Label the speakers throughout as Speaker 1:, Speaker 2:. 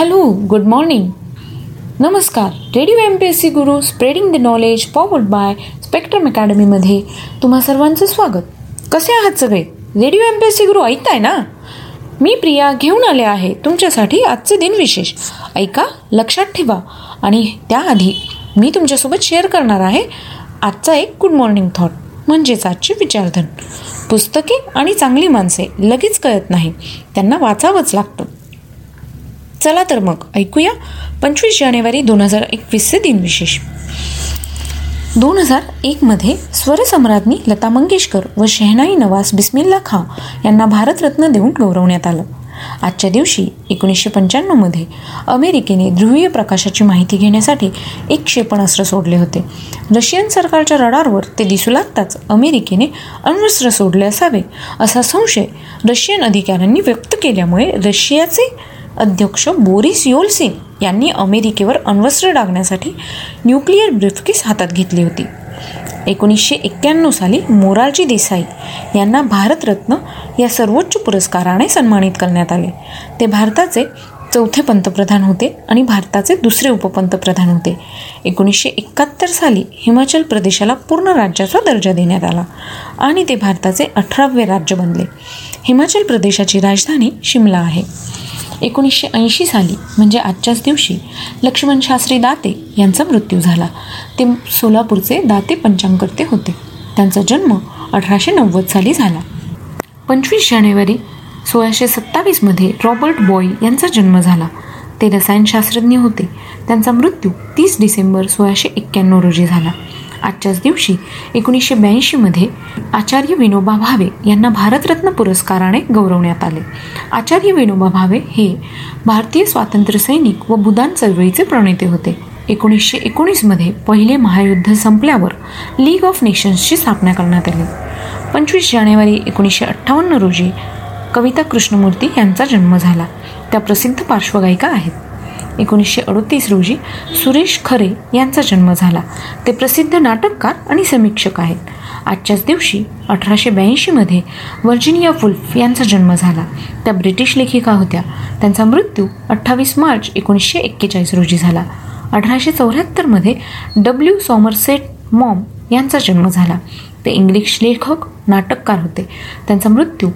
Speaker 1: Hello good morning नमस्कार. Radio M P S C Guru spreading the knowledge powered by spectrum अकॅडमीमध्ये तुम्हा सर्वांचं स्वागत. कसे आहात सगळे? Radio M P S C Guru ऐकताय ना? मी प्रिया घेऊन आले आहे तुमच्यासाठी आजचे दिन विशेष. ऐका लक्षात ठेवा. आणि त्याआधी मी तुमच्यासोबत शेअर करणार आहे आजचा एक गुड मॉर्निंग थॉट म्हणजेच आजचे विचारधन. पुस्तके आणि चांगली माणसे लगेच कळत नाही. त्यांना वाचावंच लागतं. चला तर मग ऐकूया. पंचवीस जानेवारी दोन हजार एकवीसचे दिनविशेष दोन हजार एकमध्ये स्वरसम्राज्ञी लता मंगेशकर व शेहनाई नवाज बिस्मिल्ला खां यांना भारतरत्न देऊन गौरवण्यात आलं. आजच्या दिवशी एकोणीसशे पंच्याण्णवमध्ये अमेरिकेने ध्रुवीय प्रकाशाची माहिती घेण्यासाठी एक क्षेपणास्त्र सोडले होते. रशियन सरकारच्या रडारवर ते दिसू लागताच अमेरिकेने अण्वस्त्र सोडले असावे असा संशय रशियन अधिकाऱ्यांनी व्यक्त केल्यामुळे रशियाचे अध्यक्ष बोरिस योलसिन यांनी अमेरिकेवर अण्वस्त्र डागण्यासाठी न्यूक्लिअर ब्रिफकेस हातात घेतली होती. एकोणीसशे एक्क्याण्णव साली मोरारजी देसाई यांना भारतरत्न या सर्वोच्च पुरस्काराने सन्मानित करण्यात आले. ते भारताचे चौथे पंतप्रधान होते आणि भारताचे दुसरे उपपंतप्रधान होते. एकोणीसशे एकाहत्तर साली हिमाचल प्रदेशाला पूर्ण राज्याचा दर्जा देण्यात आला आणि ते भारताचे अठरावे राज्य बनले. हिमाचल प्रदेशाची राजधानी शिमला आहे. एकोणीसशे ऐंशी साली म्हणजे आजच्याच दिवशी लक्ष्मण शास्त्री दाते यांचा मृत्यू झाला. ते सोलापूरचे दाते पंचांगकर्ते होते. त्यांचा जन्म अठराशे नव्वद साली झाला. पंचवीस जानेवारी सोळाशे सत्तावीसमध्ये रॉबर्ट बॉय यांचा जन्म झाला. ते रसायनशास्त्रज्ञ होते. त्यांचा मृत्यू तीस डिसेंबर सोळाशे एक्क्याण्णव रोजी झाला. आजच्याच दिवशी एकोणीसशे ब्याऐंशीमध्ये आचार्य विनोबा भावे यांना भारतरत्न पुरस्काराने गौरवण्यात आले. आचार्य विनोबा भावे हे भारतीय स्वातंत्र्यसैनिक व बुदान चळवळीचे प्रणेते होते. एकोणीसशे एकोणीसमध्ये पहिले महायुद्ध संपल्यावर लीग ऑफ नेशन्सची स्थापना करण्यात आली. पंचवीस जानेवारी एकोणीसशे अठ्ठावन्न रोजी कविता कृष्णमूर्ती यांचा जन्म झाला. त्या प्रसिद्ध पार्श्वगायिका आहेत. एकोणीसशे अडतीस रोजी सुरेश खरे यांचा जन्म झाला. ते प्रसिद्ध नाटककार आणि समीक्षक आहेत. आजच्याच दिवशी अठराशे ब्याऐंशीमध्ये व्हर्जिनिया वुल्फ यांचा जन्म झाला. त्या ब्रिटिश लेखिका होत्या. त्यांचा मृत्यू अठ्ठावीस मार्च एकोणीसशे एक्केचाळीस रोजी झाला. अठराशे चौऱ्याहत्तरमध्ये डब्ल्यू सॉमरसेट मॉम यांचा जन्म झाला. ते इंग्लिश लेखक नाटककार होते. त्यांचा मृत्यू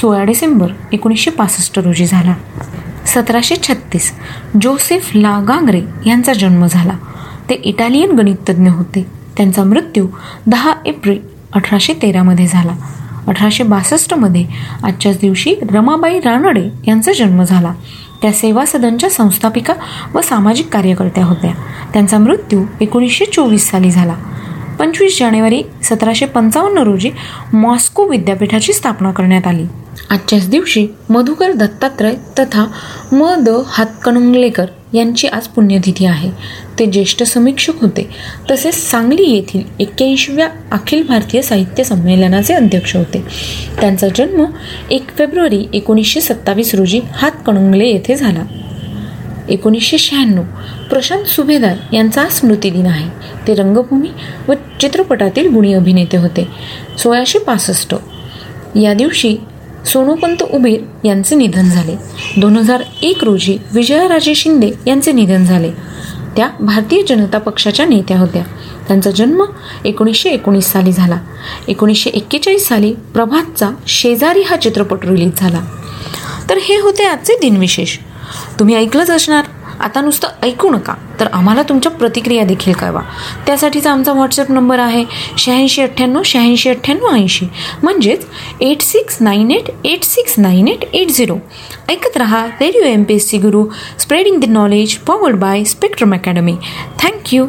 Speaker 1: सोळा डिसेंबर एकोणीसशे पासष्ट रोजी झाला. सतराशे छत्तीस. जोसेफ ला गांग्रे यांचा जन्म झाला. ते इटालियन गणिततज्ञ होते. त्यांचा मृत्यू दहा एप्रिल अठराशे तेरामध्ये झाला. अठराशे बासष्टमध्ये आजच्याच दिवशी रमाबाई रानडे यांचा जन्म झाला. त्या सेवा सदनच्या संस्थापिका व सामाजिक कार्यकर्त्या होत्या. त्यांचा मृत्यू एकोणीसशे चोवीस साली झाला. पंचवीस जानेवारी सतराशे पंचावन्न रोजी मॉस्को विद्यापीठाची स्थापना करण्यात आली. आजच्याच दिवशी मधुकर दत्तात्रय तथा म द हातकणंगलेकर यांची आज पुण्यतिथी आहे. ते ज्येष्ठ समीक्षक होते. तसेच सांगली येथील एक्क्याऐंशीव्या अखिल भारतीय साहित्य संमेलनाचे अध्यक्ष होते. त्यांचा जन्म एक फेब्रुवारी एकोणीसशे सत्तावीस रोजी हातकणंगले येथे झाला. एकोणीसशे शहाण्णव प्रशांत सुभेदार यांचा स्मृतिदिन आहे. ते रंगभूमी व चित्रपटातील गुणी अभिनेते होते. सोळाशे पासष्ट या दिवशी सोनोपंत उबेर यांचे निधन झाले. दोन हजार एक रोजी विजयाराजे शिंदे यांचे निधन झाले. त्या भारतीय जनता पक्षाच्या नेत्या होत्या. त्यांचा जन्म एकोणीसशे एकोणीस साली झाला. एकोणीसशे एक्केचाळीस साली प्रभातचा शेजारी हा चित्रपट रिलीज झाला. तर हे होते आजचे दिनविशेष. तुम्ही ऐकलंच असणार आता नुसतं ऐकू नका. तर आम्हाला तुमच्या प्रतिक्रिया देखील कळवा. त्यासाठीचा आमचा व्हॉट्सअप नंबर आहे शहाऐंशी अठ्ठ्याण्णव शहाऐंशी अठ्ठ्याण्णव ऐंशी. म्हणजेच eight six nine eight eight six nine eight eight zero. ऐकत रहा radio M P S C Guru spreading the knowledge powered by Spectrum Academy thank you